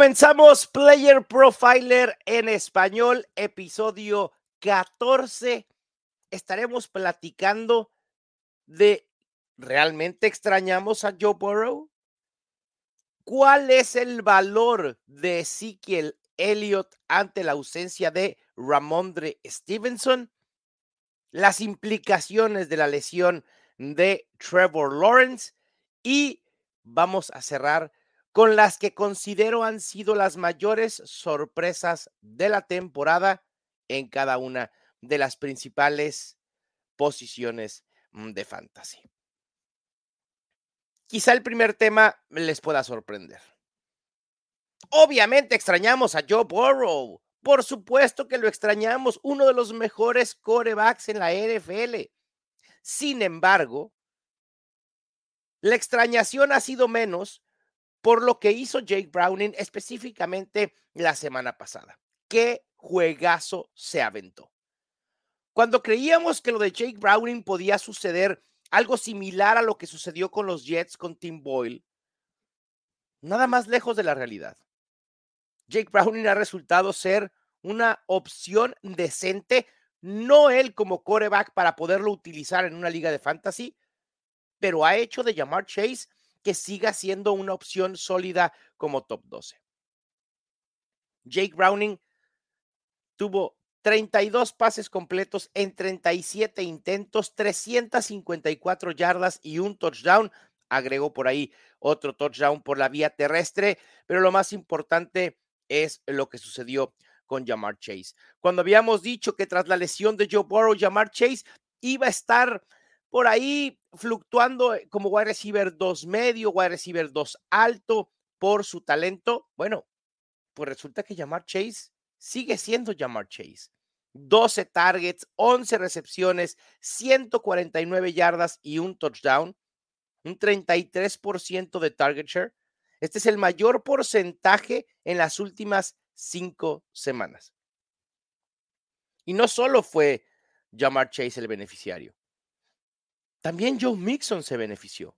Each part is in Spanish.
Comenzamos Player Profiler en español, episodio 14. Estaremos platicando de ¿realmente extrañamos a Joe Burrow? ¿Cuál es el valor de Ezekiel Elliott ante la ausencia de Ramondre Stevenson? Las implicaciones de la lesión de Trevor Lawrence y vamos a cerrar con las que considero han sido las mayores sorpresas de la temporada en cada una de las principales posiciones mm, de fantasy. Quizá el primer tema les pueda sorprender. Obviamente extrañamos a Joe Burrow. Por supuesto que lo extrañamos, uno de los mejores corebacks en la NFL. Sin embargo, la extrañación ha sido menos por lo que hizo Jake Browning específicamente la semana pasada. Qué juegazo se aventó. Cuando creíamos que lo de Jake Browning podía suceder algo similar a lo que sucedió con los Jets con Tim Boyle, nada más lejos de la realidad. Jake Browning ha resultado ser una opción decente, no él como coreback para poderlo utilizar en una liga de fantasy, pero ha hecho de llamar Chase que siga siendo una opción sólida como top 12. Jake Browning tuvo 32 pases completos en 37 intentos, 354 yardas y un touchdown. Agregó por ahí otro touchdown por la vía terrestre, pero lo más importante es lo que sucedió con Jamar Chase. Cuando habíamos dicho que tras la lesión de Joe Burrow, Jamar Chase iba a estar por ahí fluctuando eh, como wide receiver 2 medio, wide receiver 2 alto por su talento. Bueno, pues resulta que Jamar Chase sigue siendo Jamar Chase. 12 targets, 11 recepciones, 149 yardas y un touchdown, un 33% de target share. Este es el mayor porcentaje en las últimas cinco semanas. Y no solo fue Jamar Chase el beneficiario. También Joe Mixon se benefició,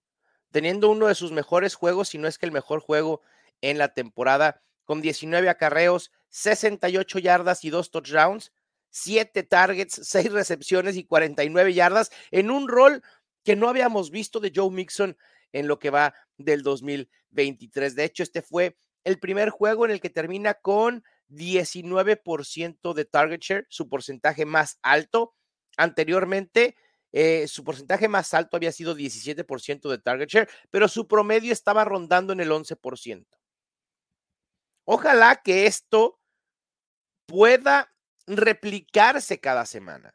teniendo uno de sus mejores juegos, si no es que el mejor juego en la temporada, con 19 acarreos, 68 yardas y dos touchdowns, 7 targets, 6 recepciones y 49 yardas en un rol que no habíamos visto de Joe Mixon en lo que va del 2023. De hecho, este fue el primer juego en el que termina con 19% de target share, su porcentaje más alto. Anteriormente eh, su porcentaje más alto había sido 17% de target share, pero su promedio estaba rondando en el 11%. Ojalá que esto pueda replicarse cada semana,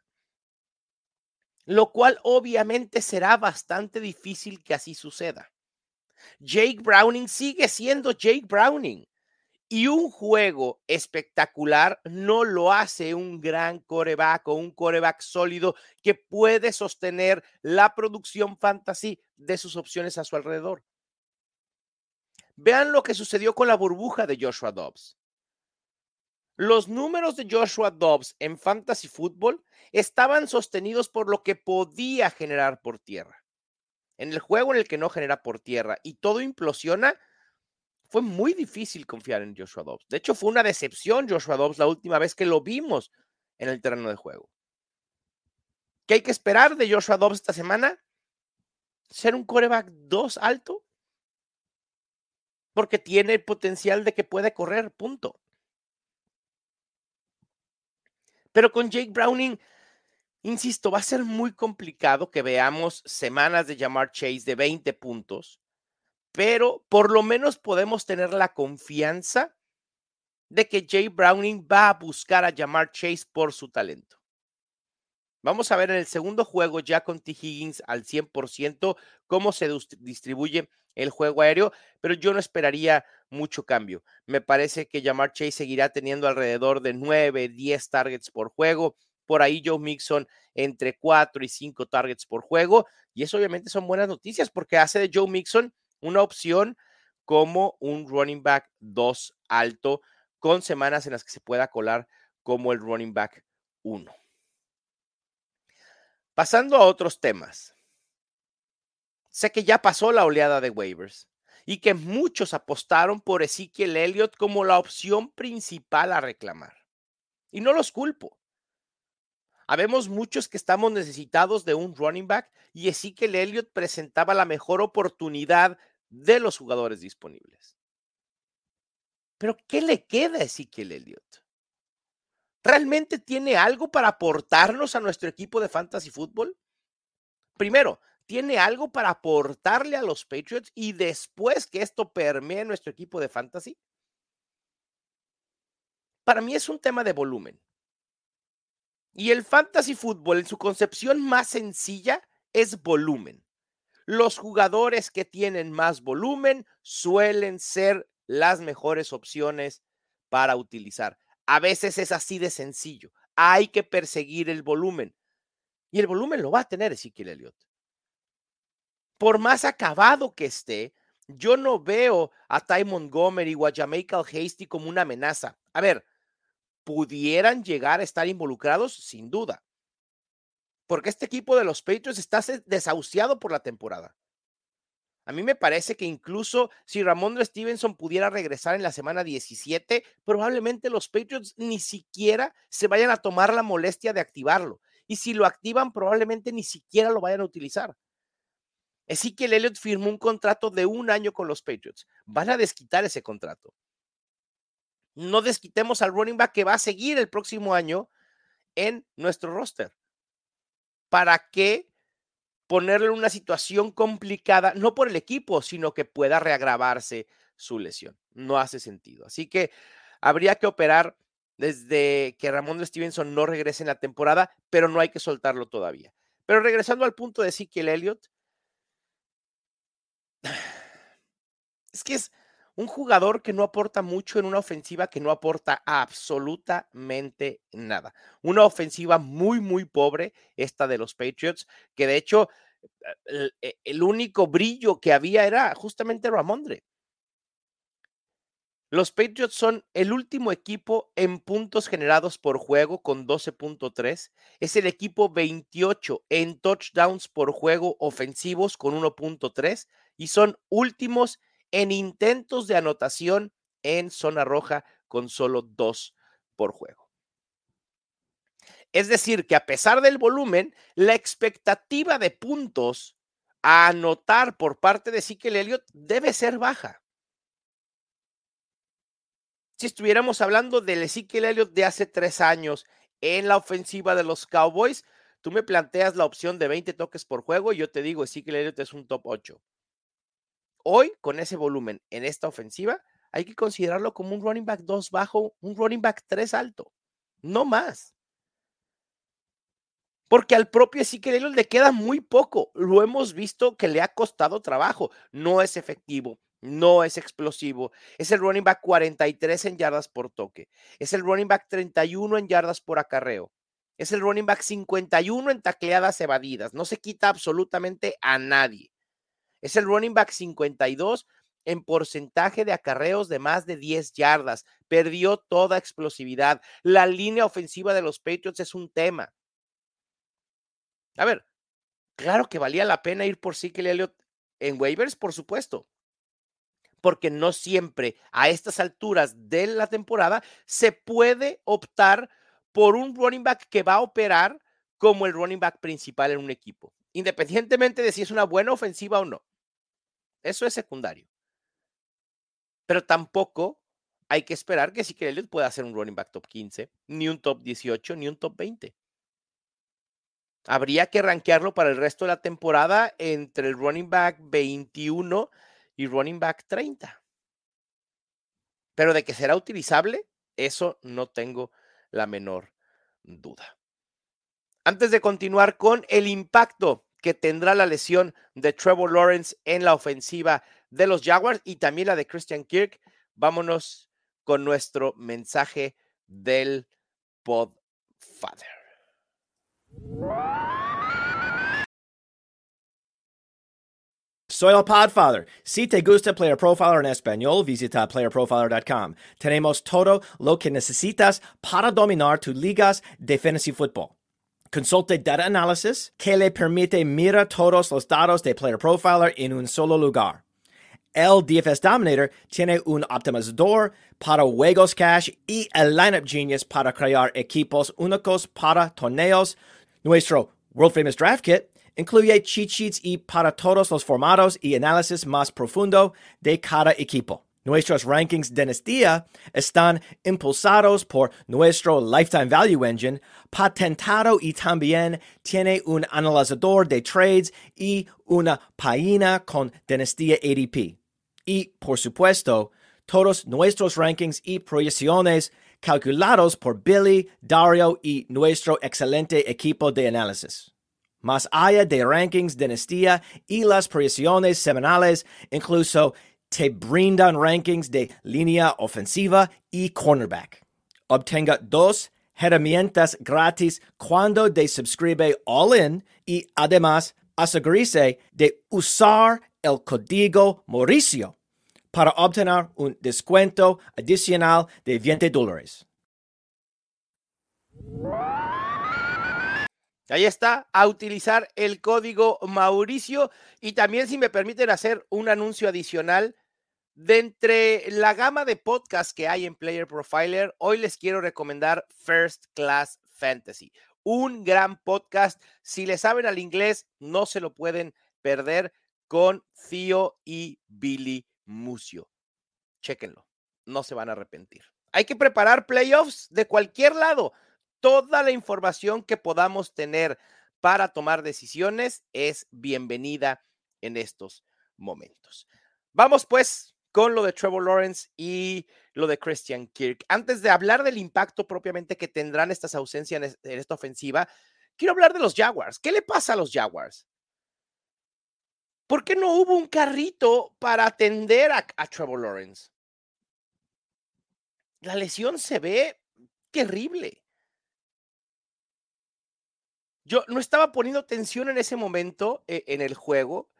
lo cual obviamente será bastante difícil que así suceda. Jake Browning sigue siendo Jake Browning. Y un juego espectacular no lo hace un gran coreback o un coreback sólido que puede sostener la producción fantasy de sus opciones a su alrededor. Vean lo que sucedió con la burbuja de Joshua Dobbs. Los números de Joshua Dobbs en fantasy fútbol estaban sostenidos por lo que podía generar por tierra. En el juego en el que no genera por tierra y todo implosiona, fue muy difícil confiar en Joshua Dobbs. De hecho, fue una decepción Joshua Dobbs la última vez que lo vimos en el terreno de juego. ¿Qué hay que esperar de Joshua Dobbs esta semana? Ser un coreback 2 alto. Porque tiene el potencial de que puede correr, punto. Pero con Jake Browning, insisto, va a ser muy complicado que veamos semanas de llamar Chase de 20 puntos pero por lo menos podemos tener la confianza de que Jay Browning va a buscar a llamar Chase por su talento. Vamos a ver en el segundo juego, ya con T. Higgins al 100%, cómo se distribuye el juego aéreo, pero yo no esperaría mucho cambio. Me parece que Jamar Chase seguirá teniendo alrededor de 9, 10 targets por juego. Por ahí Joe Mixon entre 4 y 5 targets por juego. Y eso obviamente son buenas noticias porque hace de Joe Mixon una opción como un running back 2 alto con semanas en las que se pueda colar como el running back 1. Pasando a otros temas. Sé que ya pasó la oleada de waivers y que muchos apostaron por Ezekiel Elliott como la opción principal a reclamar. Y no los culpo. Habemos muchos que estamos necesitados de un running back y Ezekiel Elliott presentaba la mejor oportunidad de los jugadores disponibles. Pero ¿qué le queda a Ezekiel Elliott? ¿Realmente tiene algo para aportarnos a nuestro equipo de fantasy fútbol? Primero, ¿tiene algo para aportarle a los Patriots y después que esto permee nuestro equipo de fantasy? Para mí es un tema de volumen. Y el fantasy fútbol en su concepción más sencilla es volumen. Los jugadores que tienen más volumen suelen ser las mejores opciones para utilizar. A veces es así de sencillo. Hay que perseguir el volumen. Y el volumen lo va a tener Ezequiel Elliott. Por más acabado que esté, yo no veo a Ty Montgomery o a Jamaica Hasty como una amenaza. A ver, pudieran llegar a estar involucrados sin duda. Porque este equipo de los Patriots está desahuciado por la temporada. A mí me parece que incluso si Ramondre Stevenson pudiera regresar en la semana 17, probablemente los Patriots ni siquiera se vayan a tomar la molestia de activarlo. Y si lo activan, probablemente ni siquiera lo vayan a utilizar. Ezekiel Elliott firmó un contrato de un año con los Patriots. Van a desquitar ese contrato. No desquitemos al running back que va a seguir el próximo año en nuestro roster. ¿Para qué ponerle una situación complicada, no por el equipo, sino que pueda reagravarse su lesión. No hace sentido. Así que habría que operar desde que Ramón Stevenson no regrese en la temporada, pero no hay que soltarlo todavía. Pero regresando al punto de Ezekiel Elliott, es que es un jugador que no aporta mucho en una ofensiva que no aporta absolutamente nada. Una ofensiva muy, muy pobre, esta de los Patriots, que de hecho el, e, único brillo que había era justamente Ramondre. Los Patriots son el último equipo en puntos generados por juego con 12.3. Es el equipo 28 en touchdowns por juego ofensivos con 1.3 y son últimos en intentos de anotación en zona roja con solo dos por juego. Es decir, que a pesar del volumen, la expectativa de puntos a anotar por parte de Ezekiel Elliott debe ser baja. Si estuviéramos hablando del Ezekiel Elliott de hace tres años en la ofensiva de los Cowboys, tú me planteas la opción de 20 toques por juego y yo te digo, Ezekiel Elliott es un top 8 hoy, con ese volumen en esta ofensiva, hay que considerarlo como un running back 2 bajo, un running back 3 alto, no más. Porque al propio Ezequiel le queda muy poco. Lo hemos visto que le ha costado trabajo. No es efectivo, no es explosivo. Es el running back 43 en yardas por toque. Es el running back 31 en yardas por acarreo. Es el running back 51 en tacleadas evadidas. No se quita absolutamente a nadie. Es el running back 52 en porcentaje de acarreos de más de 10 yardas. Perdió toda explosividad. La línea ofensiva de los Patriots es un tema. A ver, claro que valía la pena ir por Sikel Elliott en waivers, por supuesto. Porque no siempre a estas alturas de la temporada se puede optar por un running back que va a operar como el running back principal en un equipo, independientemente de si es una buena ofensiva o no. Eso es secundario. Pero tampoco hay que esperar que que Elliott pueda ser un running back top 15, ni un top 18, ni un top 20. Habría que rankearlo para el resto de la temporada entre el running back 21 y running back 30. Pero de que será utilizable, eso no tengo la menor duda. Antes de continuar con el impacto que tendrá la lesión de Trevor Lawrence en la ofensiva de los Jaguars y también la de Christian Kirk. Vámonos con nuestro mensaje del Podfather. Soy el Podfather. Si te gusta Player Profiler en español, visita playerprofiler.com. Tenemos todo lo que necesitas para dominar tus ligas de fantasy football. Consulte Data Analysis que le permite mirar todos los datos de Player Profiler en un solo lugar. El DFS Dominator tiene un optimizador para juegos cash y el Lineup Genius para crear equipos únicos para torneos. Nuestro World Famous Draft Kit incluye cheat sheets y para todos los formatos y análisis más profundo de cada equipo. Nuestros rankings de dinastía están impulsados por nuestro Lifetime Value Engine, patentado y también tiene un analizador de trades y una página con dinastía ADP. Y, por supuesto, todos nuestros rankings y proyecciones calculados por Billy, Dario y nuestro excelente equipo de análisis. Más allá de rankings, dinastía y las proyecciones semanales, incluso te brindan rankings de línea ofensiva y cornerback. Obtenga dos herramientas gratis cuando te suscribe All In y además asegúrese de usar el código Mauricio para obtener un descuento adicional de 20 dólares. Ahí está, a utilizar el código Mauricio y también si me permiten hacer un anuncio adicional, de entre la gama de podcasts que hay en Player Profiler, hoy les quiero recomendar First Class Fantasy, un gran podcast. Si le saben al inglés, no se lo pueden perder con Theo y Billy Mucio. Chéquenlo, no se van a arrepentir. Hay que preparar playoffs de cualquier lado. Toda la información que podamos tener para tomar decisiones es bienvenida en estos momentos. Vamos pues con lo de Trevor Lawrence y lo de Christian Kirk. Antes de hablar del impacto propiamente que tendrán estas ausencias en, esta ofensiva, quiero hablar de los Jaguars. ¿Qué le pasa a los Jaguars? ¿Por qué no hubo un carrito para atender a, Trevor Lawrence? La lesión se ve terrible. Yo no estaba poniendo tensión en ese momento eh, en el juego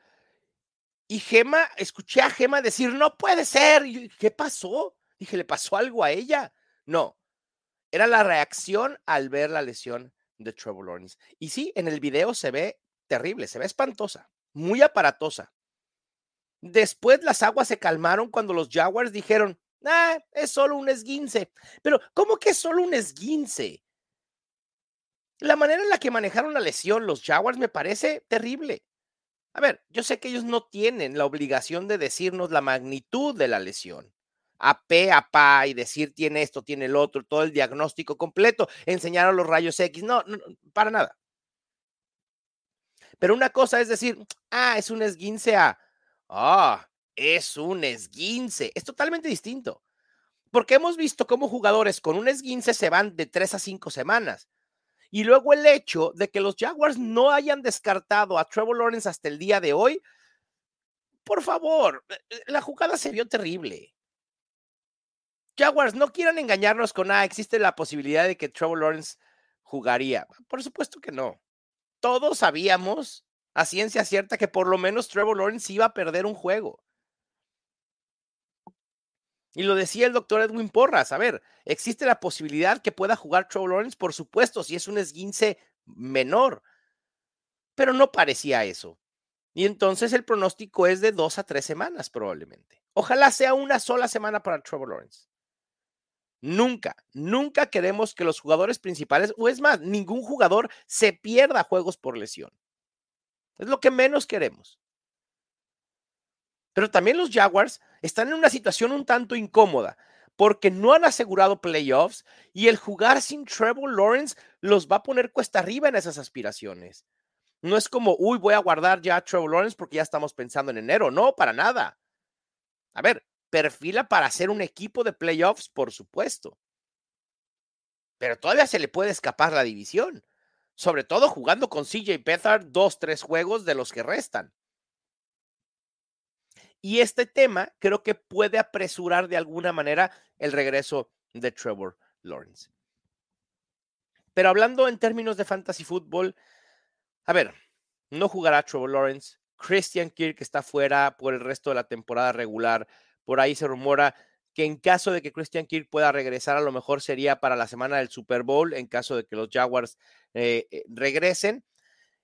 y Gema, escuché a Gema decir, no puede ser. ¿Qué pasó? Dije, ¿le pasó algo a ella? No, era la reacción al ver la lesión de Trevor Lawrence. Y sí, en el video se ve terrible, se ve espantosa, muy aparatosa. Después las aguas se calmaron cuando los Jaguars dijeron, ah, es solo un esguince. Pero, ¿cómo que es solo un esguince? La manera en la que manejaron la lesión los Jaguars me parece terrible. A ver, yo sé que ellos no tienen la obligación de decirnos la magnitud de la lesión. A P, a pa y decir tiene esto, tiene el otro, todo el diagnóstico completo, enseñar los rayos X. No, no, para nada. Pero una cosa es decir, ah, es un esguince a, ah, es un esguince. Es totalmente distinto. Porque hemos visto cómo jugadores con un esguince se van de tres a cinco semanas. Y luego el hecho de que los Jaguars no hayan descartado a Trevor Lawrence hasta el día de hoy, por favor, eh, eh, la jugada se vio terrible. Jaguars, no quieran engañarnos con, ah, existe la posibilidad de que Trevor Lawrence jugaría. Por supuesto que no. Todos sabíamos a ciencia cierta que por lo menos Trevor Lawrence iba a perder un juego. Y lo decía el doctor Edwin Porras. A ver, ¿existe la posibilidad que pueda jugar Trevor Lawrence? Por supuesto, si es un esguince menor. Pero no parecía eso. Y entonces el pronóstico es de dos a tres semanas probablemente. Ojalá sea una sola semana para Trevor Lawrence. Nunca, nunca queremos que los jugadores principales, o es más, ningún jugador se pierda juegos por lesión. Es lo que menos queremos. Pero también los Jaguars están en una situación un tanto incómoda porque no han asegurado playoffs y el jugar sin Trevor Lawrence los va a poner cuesta arriba en esas aspiraciones. No es como, uy, voy a guardar ya a Trevor Lawrence porque ya estamos pensando en enero. No, para nada. A ver, perfila para ser un equipo de playoffs, por supuesto. Pero todavía se le puede escapar la división. Sobre todo jugando con CJ Beathard dos, tres juegos de los que restan. Y este tema creo que puede apresurar de alguna manera el regreso de Trevor Lawrence. Pero hablando en términos de fantasy fútbol, a ver, no jugará Trevor Lawrence. Christian Kirk está fuera por el resto de la temporada regular. Por ahí se rumora que en caso de que Christian Kirk pueda regresar, a lo mejor sería para la semana del Super Bowl, en caso de que los Jaguars eh, eh, regresen.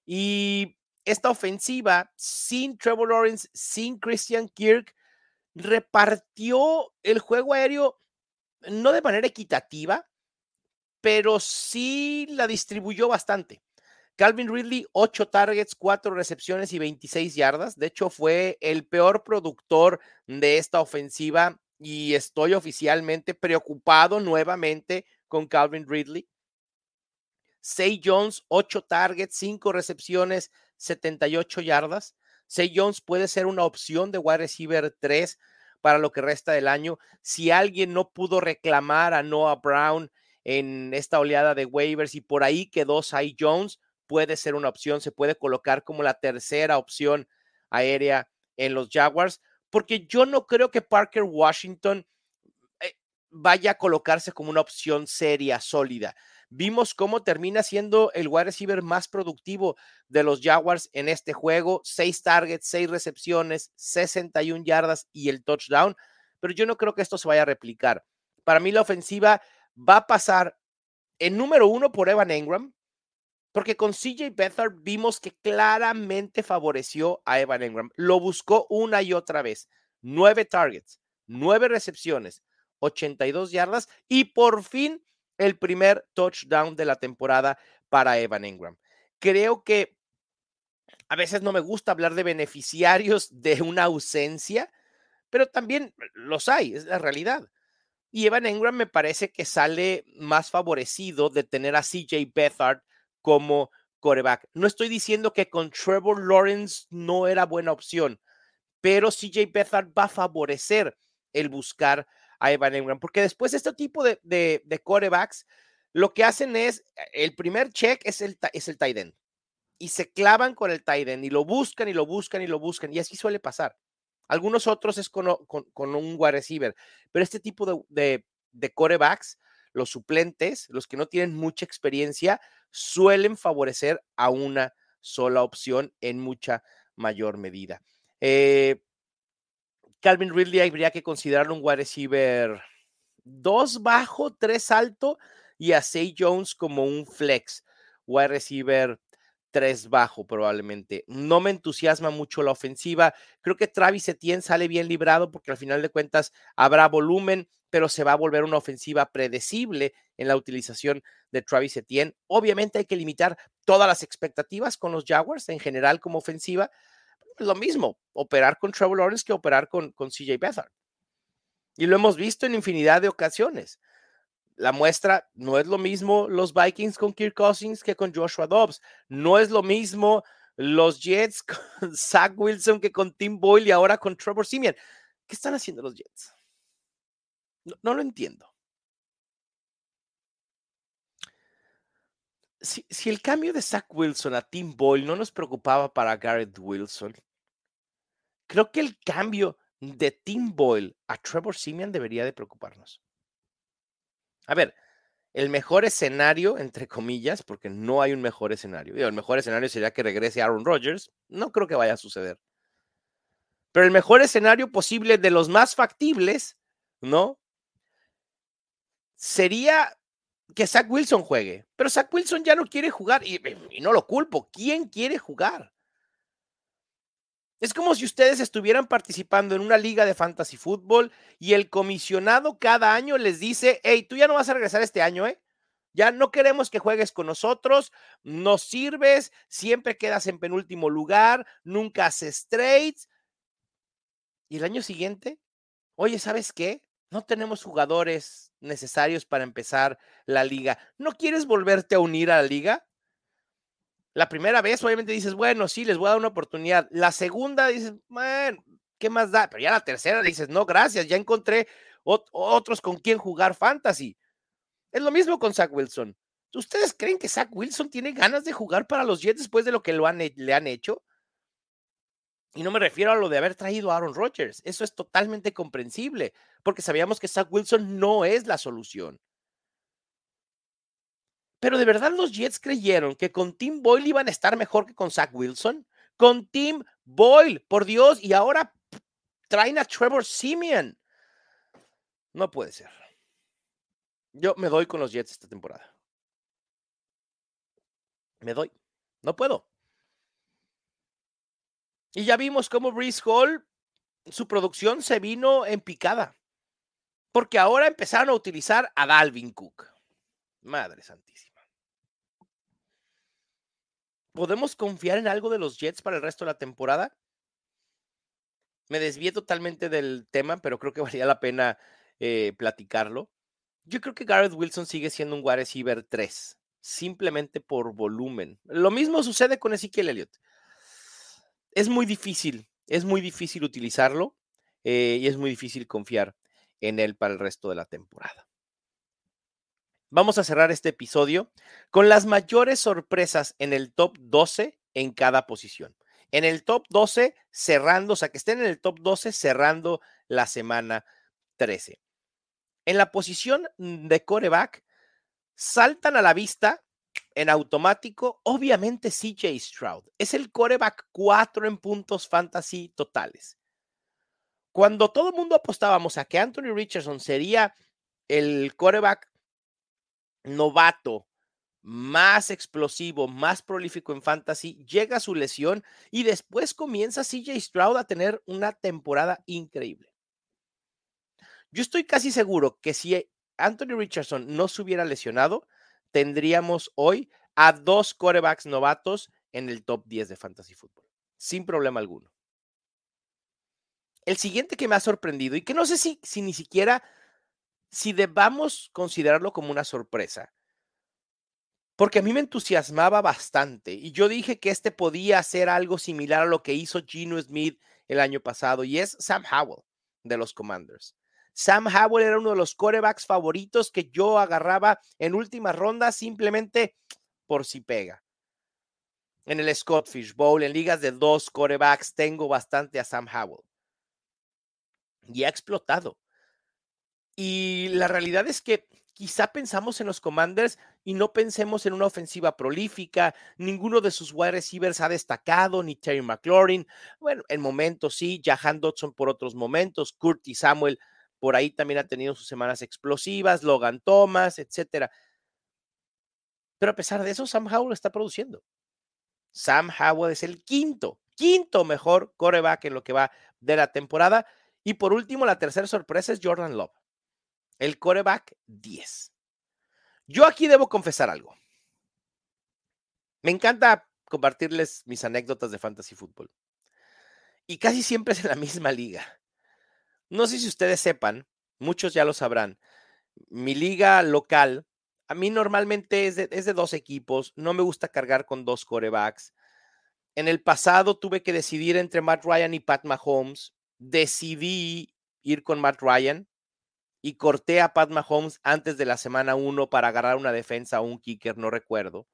Y esta ofensiva sin Trevor Lawrence, sin Christian Kirk, repartió el juego aéreo no de manera equitativa, pero sí la distribuyó bastante. Calvin Ridley, 8 targets, 4 recepciones y 26 yardas. De hecho, fue el peor productor de esta ofensiva y estoy oficialmente preocupado nuevamente con Calvin Ridley. Say Jones, 8 targets, 5 recepciones, 78 yardas. Say Jones puede ser una opción de wide receiver 3 para lo que resta del año. Si alguien no pudo reclamar a Noah Brown en esta oleada de waivers y por ahí quedó Say Jones, puede ser una opción, se puede colocar como la tercera opción aérea en los Jaguars, porque yo no creo que Parker Washington eh, vaya a colocarse como una opción seria, sólida. Vimos cómo termina siendo el wide receiver más productivo de los Jaguars en este juego, seis targets, seis recepciones, 61 yardas y el touchdown, pero yo no creo que esto se vaya a replicar. Para mí la ofensiva va a pasar en número uno por Evan Engram, porque con CJ Beathard vimos que claramente favoreció a Evan Engram. Lo buscó una y otra vez. Nueve targets, nueve recepciones, 82 yardas y por fin el primer touchdown de la temporada para Evan Engram. Creo que a veces no me gusta hablar de beneficiarios de una ausencia, pero también los hay, es la realidad. Y Evan Engram me parece que sale más favorecido de tener a CJ Beathard como coreback. No estoy diciendo que con Trevor Lawrence no era buena opción, pero CJ Beathard va a favorecer el buscar a Evan Engram, porque después este tipo de, de, corebacks lo que hacen es, el primer check es el, es el tight end, y se clavan con el tight end, y lo buscan, y lo buscan, y lo buscan, y así suele pasar. Algunos otros es con, con, un wide receiver, pero este tipo de, de, de corebacks los suplentes, los que no tienen mucha experiencia, suelen favorecer a una sola opción en mucha mayor medida. Eh, Calvin Ridley habría que considerarlo un wide receiver dos bajo, tres alto y a Say Jones como un flex, wide receiver tres bajo probablemente. No me entusiasma mucho la ofensiva. Creo que Travis Etienne sale bien librado porque al final de cuentas habrá volumen, pero se va a volver una ofensiva predecible en la utilización de Travis Etienne. Obviamente hay que limitar todas las expectativas con los Jaguars en general como ofensiva. Lo mismo operar con Trevor Lawrence que operar con, con CJ Beathard. Y lo hemos visto en infinidad de ocasiones la muestra no es lo mismo los Vikings con Kirk Cousins que con Joshua Dobbs. No es lo mismo los Jets con Zach Wilson que con Tim Boyle y ahora con Trevor Simeon. ¿Qué están haciendo los Jets? No, lo entiendo. Si, el cambio de Zach Wilson a Tim Boyle no nos preocupaba para Garrett Wilson, creo que el cambio de Tim Boyle a Trevor Simeon debería de preocuparnos. A ver, el mejor escenario, entre comillas, porque no hay un mejor escenario. el mejor escenario sería que regrese Aaron Rodgers. No creo que vaya a suceder. Pero el mejor escenario posible de los más factibles, ¿no? Sería que Zach Wilson juegue. Pero Zach Wilson ya no quiere jugar y, no lo culpo. ¿Quién quiere jugar? Es como si ustedes estuvieran participando en una liga de fantasy fútbol y el comisionado cada año les dice, hey, tú ya no vas a regresar este año, ¿eh? Ya no queremos que juegues con nosotros, no sirves, siempre quedas en penúltimo lugar, nunca haces trades. Y el año siguiente, oye, ¿sabes qué? No tenemos jugadores necesarios para empezar la liga. ¿No quieres volverte a unir a la liga? La primera vez, obviamente dices, bueno, sí, les voy a dar una oportunidad. La segunda dices, bueno, ¿qué más da? Pero ya la tercera dices, no, gracias, ya encontré otros con quien jugar fantasy. Es lo mismo con Zach Wilson. ¿Ustedes creen que Zach Wilson tiene ganas de jugar para los Jets después de lo que lo han, le han hecho? Y no me refiero a lo de haber traído a Aaron Rodgers. Eso es totalmente comprensible, porque sabíamos que Zach Wilson no es la solución. Pero de verdad los Jets creyeron que con Tim Boyle iban a estar mejor que con Zach Wilson. Con Tim Boyle, por Dios, y ahora traen a Trevor Simeon. No puede ser. Yo me doy con los Jets esta temporada. Me doy. No puedo. Y ya vimos cómo Breeze Hall su producción se vino en picada. Porque ahora empezaron a utilizar a Dalvin Cook. Madre santísima. ¿Podemos confiar en algo de los Jets para el resto de la temporada? Me desvié totalmente del tema, pero creo que valía la pena eh, platicarlo. Yo creo que Garrett Wilson sigue siendo un wide receiver 3, simplemente por volumen. Lo mismo sucede con Ezekiel Elliott. Es muy difícil, es muy difícil utilizarlo eh, y es muy difícil confiar en él para el resto de la temporada. Vamos a cerrar este episodio con las mayores sorpresas en el top 12 en cada posición. En el top 12 cerrando, o sea, que estén en el top 12 cerrando la semana 13. En la posición de coreback, saltan a la vista en automático, obviamente CJ Stroud. Es el coreback 4 en puntos fantasy totales. Cuando todo el mundo apostábamos a que Anthony Richardson sería el coreback novato, más explosivo, más prolífico en fantasy, llega su lesión y después comienza CJ Stroud a tener una temporada increíble. Yo estoy casi seguro que si Anthony Richardson no se hubiera lesionado, tendríamos hoy a dos corebacks novatos en el top 10 de fantasy fútbol, sin problema alguno. El siguiente que me ha sorprendido y que no sé si, ni siquiera si debamos considerarlo como una sorpresa, porque a mí me entusiasmaba bastante y yo dije que este podía hacer algo similar a lo que hizo Gino Smith el año pasado y es Sam Howell de los Commanders. Sam Howell era uno de los corebacks favoritos que yo agarraba en última ronda simplemente por si pega. En el Scott Fish Bowl, en ligas de dos corebacks, tengo bastante a Sam Howell. Y ha explotado. Y la realidad es que quizá pensamos en los Commanders y no pensemos en una ofensiva prolífica. Ninguno de sus wide receivers ha destacado, ni Terry McLaurin. Bueno, en momentos sí, Jahan Dodson por otros momentos, Curtis Samuel por ahí también ha tenido sus semanas explosivas, Logan Thomas, etcétera. Pero a pesar de eso, Sam Howell está produciendo. Sam Howell es el quinto, quinto mejor coreback en lo que va de la temporada. Y por último, la tercera sorpresa es Jordan Love el coreback 10. Yo aquí debo confesar algo. Me encanta compartirles mis anécdotas de fantasy fútbol. Y casi siempre es en la misma liga. No sé si ustedes sepan, muchos ya lo sabrán. Mi liga local, a mí normalmente es de, dos equipos. No me gusta cargar con dos corebacks. En el pasado tuve que decidir entre Matt Ryan y Pat Mahomes. Decidí ir con Matt Ryan y corté a Pat Mahomes antes de la semana 1 para agarrar una defensa o un kicker, no recuerdo.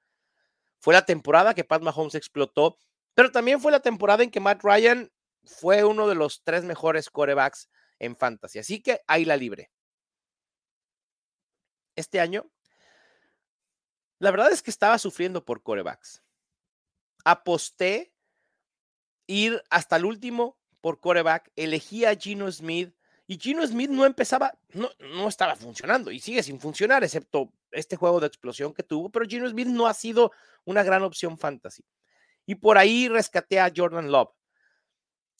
Fue la temporada que Pat Mahomes explotó, pero también fue la temporada en que Matt Ryan fue uno de los tres mejores corebacks en fantasy. Así que ahí la libre. Este año, la verdad es que estaba sufriendo por corebacks. Aposté ir hasta el último por coreback, elegí a Gino Smith y Gino Smith no empezaba, no, no estaba funcionando y sigue sin funcionar, excepto este juego de explosión que tuvo, pero Gino Smith no ha sido una gran opción fantasy. Y por ahí rescaté a Jordan Love.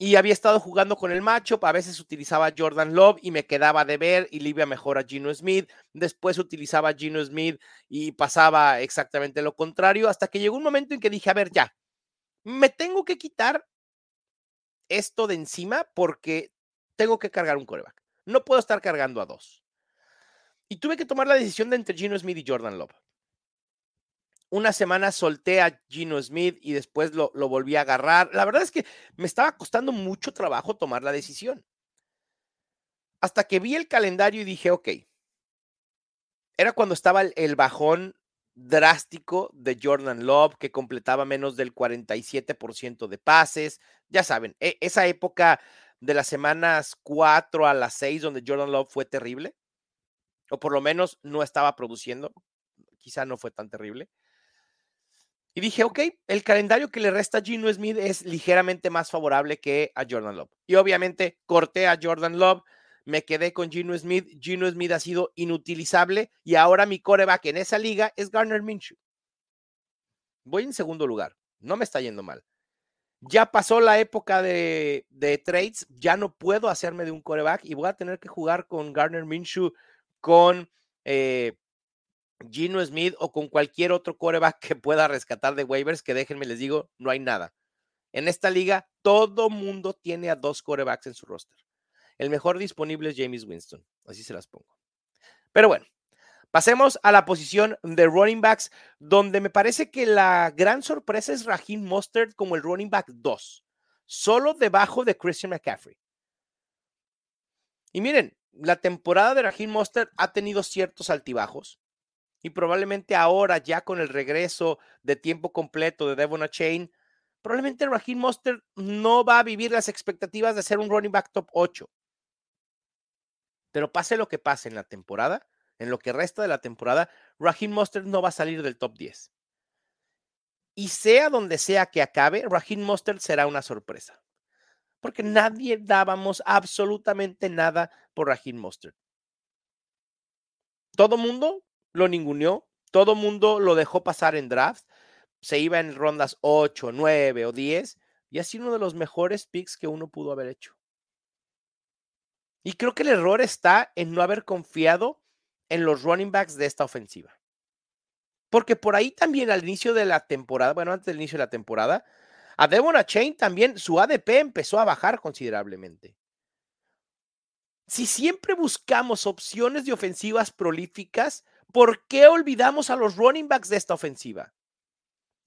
Y había estado jugando con el macho, a veces utilizaba Jordan Love y me quedaba de ver y le iba mejor a Gino Smith. Después utilizaba a Gino Smith y pasaba exactamente lo contrario, hasta que llegó un momento en que dije, a ver, ya, me tengo que quitar esto de encima porque tengo que cargar un coreback. No puedo estar cargando a dos. Y tuve que tomar la decisión de entre Gino Smith y Jordan Love. Una semana solté a Gino Smith y después lo, lo volví a agarrar. La verdad es que me estaba costando mucho trabajo tomar la decisión. Hasta que vi el calendario y dije, ok, era cuando estaba el, bajón drástico de Jordan Love, que completaba menos del 47% de pases. Ya saben, e, esa época de las semanas 4 a las 6 donde Jordan Love fue terrible, o por lo menos no estaba produciendo, quizá no fue tan terrible. Y dije, ok, el calendario que le resta a Gino Smith es ligeramente más favorable que a Jordan Love. Y obviamente corté a Jordan Love, me quedé con Gino Smith. Gino Smith ha sido inutilizable y ahora mi coreback en esa liga es Garner Minshew. Voy en segundo lugar, no me está yendo mal. Ya pasó la época de, de, trades, ya no puedo hacerme de un coreback y voy a tener que jugar con Garner Minshew, con eh, Gino Smith o con cualquier otro coreback que pueda rescatar de waivers, que déjenme les digo, no hay nada. En esta liga, todo mundo tiene a dos corebacks en su roster. El mejor disponible es James Winston, así se las pongo. Pero bueno, pasemos a la posición de running backs, donde me parece que la gran sorpresa es Raheem Mostert como el running back 2, solo debajo de Christian McCaffrey. Y miren, la temporada de Raheem Mostert ha tenido ciertos altibajos. Y probablemente ahora, ya con el regreso de tiempo completo de Devon Chain, probablemente Raheem Mostert no va a vivir las expectativas de ser un running back top 8. Pero pase lo que pase en la temporada, en lo que resta de la temporada, Raheem Mostert no va a salir del top 10. Y sea donde sea que acabe, Raheem Mostert será una sorpresa. Porque nadie dábamos absolutamente nada por Raheem Mostert. Todo mundo lo ninguneó, todo mundo lo dejó pasar en draft, se iba en rondas 8, 9 o 10 y ha sido uno de los mejores picks que uno pudo haber hecho. Y creo que el error está en no haber confiado en los running backs de esta ofensiva. Porque por ahí también al inicio de la temporada, bueno, antes del inicio de la temporada, a Devon Chain también su ADP empezó a bajar considerablemente. Si siempre buscamos opciones de ofensivas prolíficas, ¿por qué olvidamos a los running backs de esta ofensiva?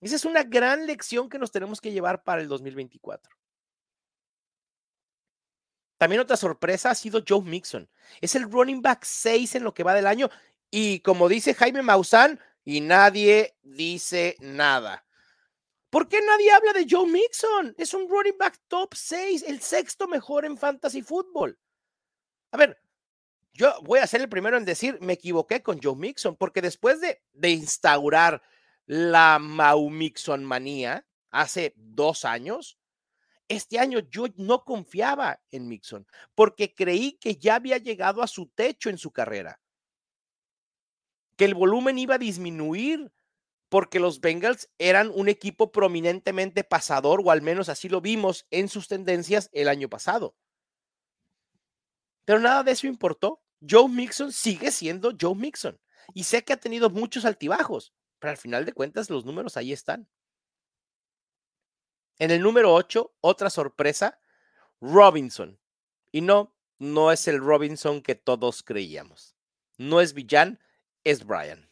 Esa es una gran lección que nos tenemos que llevar para el 2024. También otra sorpresa ha sido Joe Mixon. Es el running back 6 en lo que va del año. Y como dice Jaime Maussan, y nadie dice nada. ¿Por qué nadie habla de Joe Mixon? Es un running back top 6, el sexto mejor en fantasy fútbol. A ver, yo voy a ser el primero en decir, me equivoqué con Joe Mixon, porque después de, de instaurar la Mau Mixon manía hace dos años, este año yo no confiaba en Mixon, porque creí que ya había llegado a su techo en su carrera, que el volumen iba a disminuir, porque los Bengals eran un equipo prominentemente pasador, o al menos así lo vimos en sus tendencias el año pasado. Pero nada de eso importó. Joe Mixon sigue siendo Joe Mixon. Y sé que ha tenido muchos altibajos, pero al final de cuentas los números ahí están. En el número 8, otra sorpresa, Robinson. Y no, no es el Robinson que todos creíamos. No es Villan, es Brian.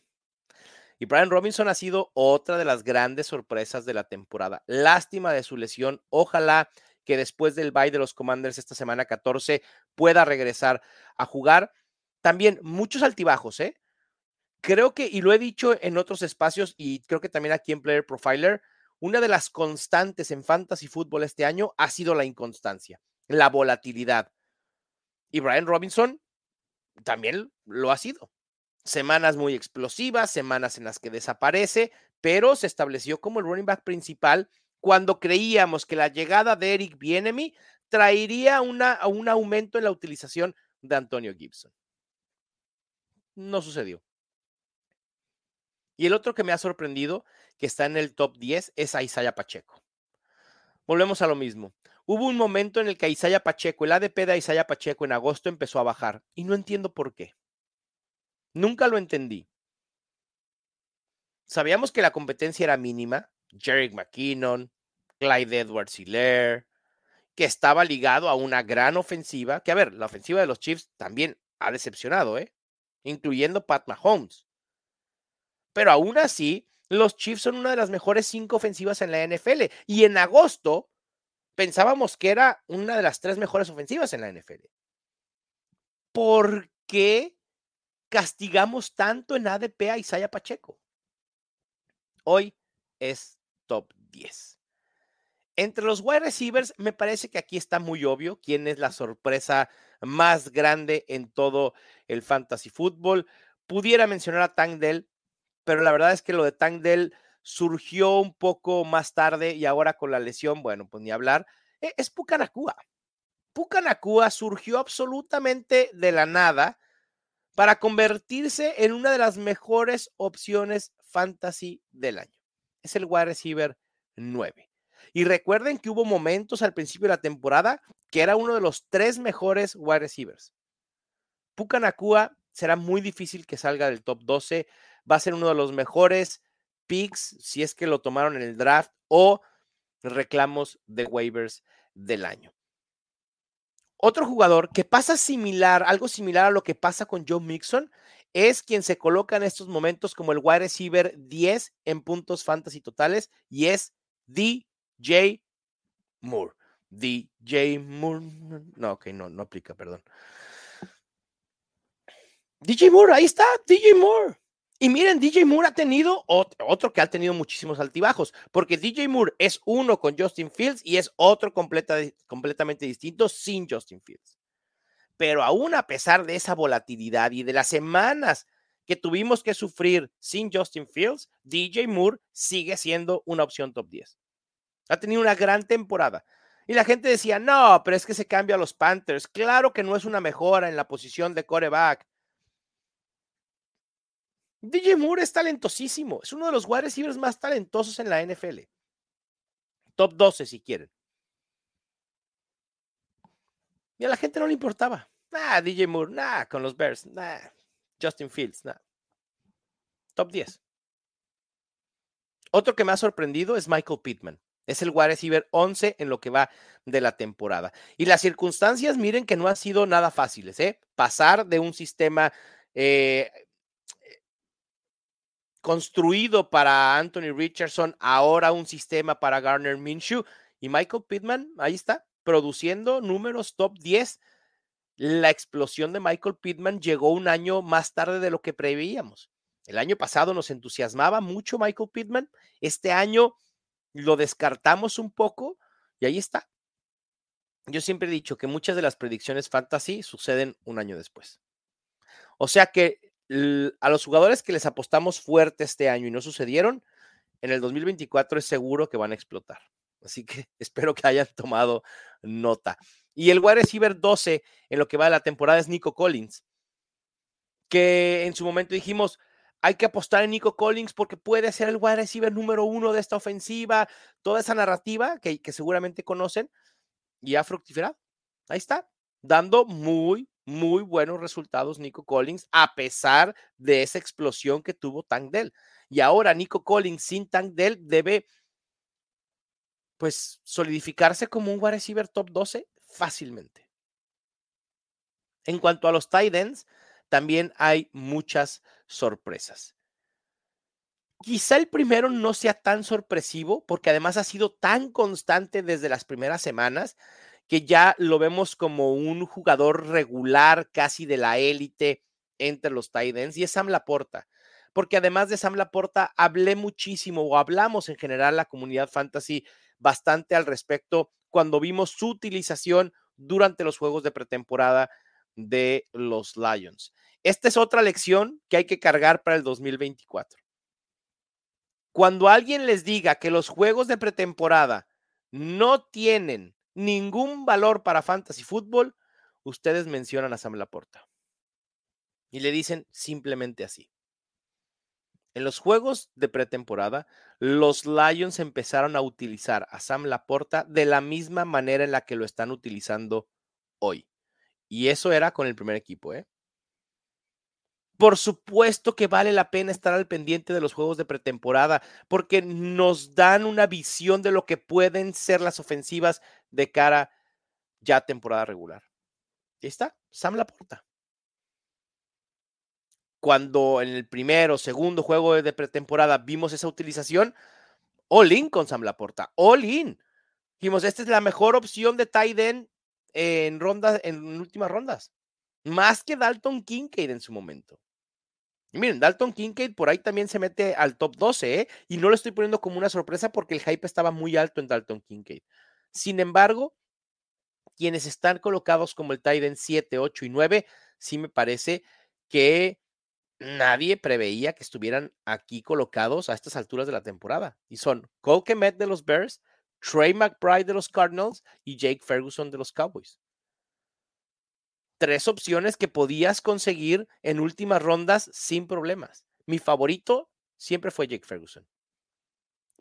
Y Brian Robinson ha sido otra de las grandes sorpresas de la temporada. Lástima de su lesión. Ojalá que después del bye de los Commanders esta semana 14 pueda regresar a jugar. También muchos altibajos, ¿eh? Creo que, y lo he dicho en otros espacios y creo que también aquí en Player Profiler, una de las constantes en fantasy fútbol este año ha sido la inconstancia, la volatilidad. Y Brian Robinson también lo ha sido. Semanas muy explosivas, semanas en las que desaparece, pero se estableció como el running back principal cuando creíamos que la llegada de Eric Bienemy traería una, un aumento en la utilización de Antonio Gibson. No sucedió. Y el otro que me ha sorprendido, que está en el top 10, es a Isaiah Pacheco. Volvemos a lo mismo. Hubo un momento en el que Isaiah Pacheco, el ADP de Isaiah Pacheco en agosto empezó a bajar y no entiendo por qué. Nunca lo entendí. Sabíamos que la competencia era mínima. Jerry McKinnon, Clyde Edwards Hilaire, que estaba ligado a una gran ofensiva. Que a ver, la ofensiva de los Chiefs también ha decepcionado, ¿eh? Incluyendo Pat Mahomes. Pero aún así, los Chiefs son una de las mejores cinco ofensivas en la NFL. Y en agosto pensábamos que era una de las tres mejores ofensivas en la NFL. ¿Por qué castigamos tanto en ADP a Isaiah Pacheco? Hoy es top 10. Entre los wide receivers, me parece que aquí está muy obvio quién es la sorpresa más grande en todo el fantasy fútbol. Pudiera mencionar a Tank Dell, pero la verdad es que lo de Tank Dell surgió un poco más tarde y ahora con la lesión, bueno, pues ni hablar, e, es Pucanacua. Pucanacua surgió absolutamente de la nada para convertirse en una de las mejores opciones fantasy del año. Es el wide receiver 9. Y recuerden que hubo momentos al principio de la temporada que era uno de los tres mejores wide receivers. Puka Nakua será muy difícil que salga del top 12. Va a ser uno de los mejores picks si es que lo tomaron en el draft o reclamos de waivers del año. Otro jugador que pasa similar, algo similar a lo que pasa con Joe Mixon, es quien se coloca en estos momentos como el wide receiver 10 en puntos fantasy totales y es DJ Moore. DJ Moore. No, ok, no, no aplica, perdón. DJ Moore, ahí está, DJ Moore. Y miren, DJ Moore ha tenido otro, que ha tenido muchísimos altibajos, porque DJ Moore es uno con Justin Fields y es otro completamente distinto sin Justin Fields. Pero aún a pesar de esa volatilidad y de las semanas que tuvimos que sufrir sin Justin Fields, DJ Moore sigue siendo una opción top 10. Ha tenido una gran temporada. Y la gente decía, no, pero es que se cambia a los Panthers. Claro que no es una mejora en la posición de coreback. DJ Moore es talentosísimo. Es uno de los wide receivers más talentosos en la NFL. Top 12 si quieren. Y a la gente no le importaba. Nah, DJ Moore, nah, con los Bears, nah. Justin Fields, nah. Top 10. Otro que me ha sorprendido es Michael Pittman. Es el wide receiver 11 en lo que va de la temporada. Y las circunstancias, miren que no han sido nada fáciles, ¿eh? Pasar de un sistema eh, construido para Anthony Richardson, ahora un sistema para Garner Minshew. Y Michael Pittman, ahí está, produciendo números top 10. La explosión de Michael Pittman llegó un año más tarde de lo que preveíamos. El año pasado nos entusiasmaba mucho Michael Pittman. Este año lo descartamos un poco y ahí está. Yo siempre he dicho que muchas de las predicciones fantasy suceden un año después. O sea que a los jugadores que les apostamos fuerte este año y no sucedieron, en el 2024 es seguro que van a explotar. Así que espero que hayan tomado nota. Y el wide receiver 12 en lo que va de la temporada es Nico Collins, que en su momento dijimos, hay que apostar en Nico Collins porque puede ser el wide receiver número uno de esta ofensiva, toda esa narrativa que, seguramente conocen y ha fructificado. Ahí está, dando muy, muy buenos resultados Nico Collins, a pesar de esa explosión que tuvo Tank Dell. Y ahora Nico Collins sin Tank Dell debe, pues, solidificarse como un wide receiver top 12 fácilmente. En cuanto a los tight ends, también hay muchas sorpresas. Quizá el primero no sea tan sorpresivo porque además ha sido tan constante desde las primeras semanas que ya lo vemos como un jugador regular casi de la élite entre los tight ends y es Sam Laporta. Porque además de Sam Laporta, hablé muchísimo o hablamos en general la comunidad fantasy bastante al respecto cuando vimos su utilización durante los juegos de pretemporada de los Lions. Esta es otra lección que hay que cargar para el 2024. Cuando alguien les diga que los juegos de pretemporada no tienen ningún valor para fantasy fútbol, ustedes mencionan a Sam Laporta. Y le dicen simplemente así. En los juegos de pretemporada, los Lions empezaron a utilizar a Sam Laporta de la misma manera en la que lo están utilizando hoy. Y eso era con el primer equipo, ¿eh? Por supuesto que vale la pena estar al pendiente de los juegos de pretemporada porque nos dan una visión de lo que pueden ser las ofensivas de cara ya temporada regular. Ahí está, Sam Laporta. Cuando en el primero o segundo juego de pretemporada vimos esa utilización, all in con Sam Laporta, all in. Dijimos, esta es la mejor opción de tight end en rondas, en últimas rondas. Más que Dalton Kincaid en su momento. Y miren, Dalton Kincaid por ahí también se mete al top 12, ¿eh? Y no lo estoy poniendo como una sorpresa porque el hype estaba muy alto en Dalton Kincaid. Sin embargo, quienes están colocados como el Titan 7, 8 y 9, sí me parece que nadie preveía que estuvieran aquí colocados a estas alturas de la temporada. Y son Cole de los Bears, Trey McBride de los Cardinals y Jake Ferguson de los Cowboys tres opciones que podías conseguir en últimas rondas sin problemas. Mi favorito siempre fue Jake Ferguson.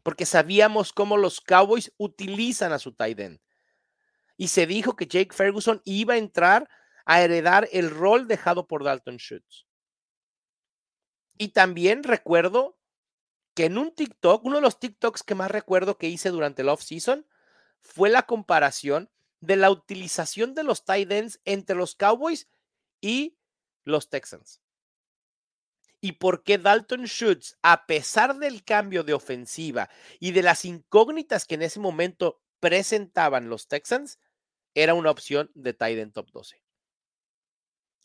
porque sabíamos cómo los Cowboys utilizan a su tight end. Y se dijo que Jake Ferguson iba a entrar a heredar el rol dejado por Dalton Schultz. Y también recuerdo que en un TikTok, uno de los TikToks que más recuerdo que hice durante el off-season fue la comparación de la utilización de los tight ends entre los Cowboys y los Texans. Y por qué Dalton Schultz, a pesar del cambio de ofensiva y de las incógnitas que en ese momento presentaban los Texans, era una opción de tight end top 12.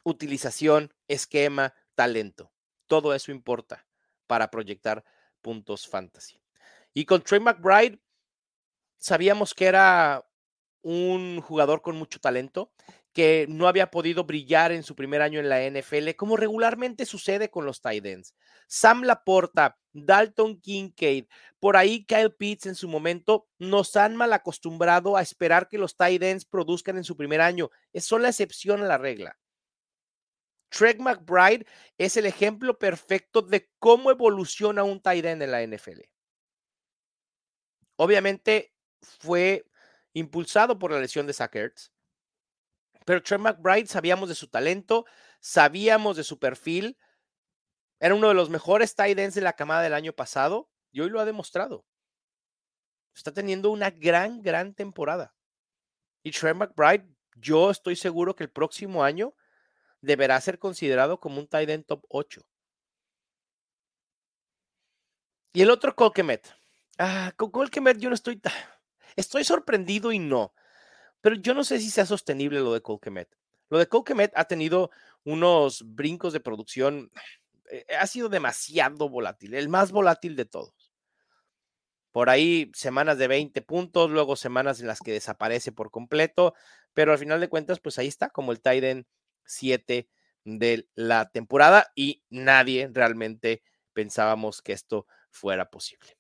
Utilización, esquema, talento. Todo eso importa para proyectar puntos fantasy. Y con Trey McBride, sabíamos que era un jugador con mucho talento, que no había podido brillar en su primer año en la NFL, como regularmente sucede con los tight ends. Sam Laporta, Dalton Kincaid, por ahí Kyle Pitts en su momento, nos han mal acostumbrado a esperar que los tight ends produzcan en su primer año. Es la excepción a la regla. Trey McBride es el ejemplo perfecto de cómo evoluciona un tight end en la NFL. Obviamente fue impulsado por la lesión de Zach pero Trey McBride sabíamos de su talento, sabíamos de su perfil. Era uno de los mejores tight ends de la camada del año pasado y hoy lo ha demostrado. Está teniendo una gran, gran temporada. Y Trey McBride, yo estoy seguro que el próximo año deberá ser considerado como un tight end top 8. Y el otro Colquemet. Ah, con Colquemet yo no estoy... Estoy sorprendido y no. Pero yo no sé si sea sostenible lo de Colquemet. Lo de Colquemet ha tenido unos brincos de producción. Eh, ha sido demasiado volátil, el más volátil de todos. Por ahí semanas de 20 puntos, luego semanas en las que desaparece por completo, pero al final de cuentas, pues ahí está, como el Tiden 7 de la temporada y nadie realmente pensábamos que esto fuera posible.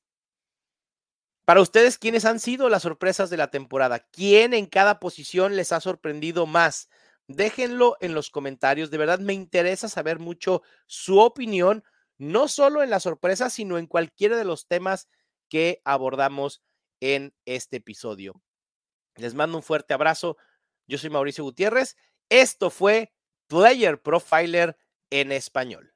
Para ustedes, ¿quiénes han sido las sorpresas de la temporada? ¿Quién en cada posición les ha sorprendido más? Déjenlo en los comentarios. De verdad me interesa saber mucho su opinión, no solo en las sorpresas, sino en cualquiera de los temas que abordamos en este episodio. Les mando un fuerte abrazo. Yo soy Mauricio Gutiérrez. Esto fue Player Profiler en español.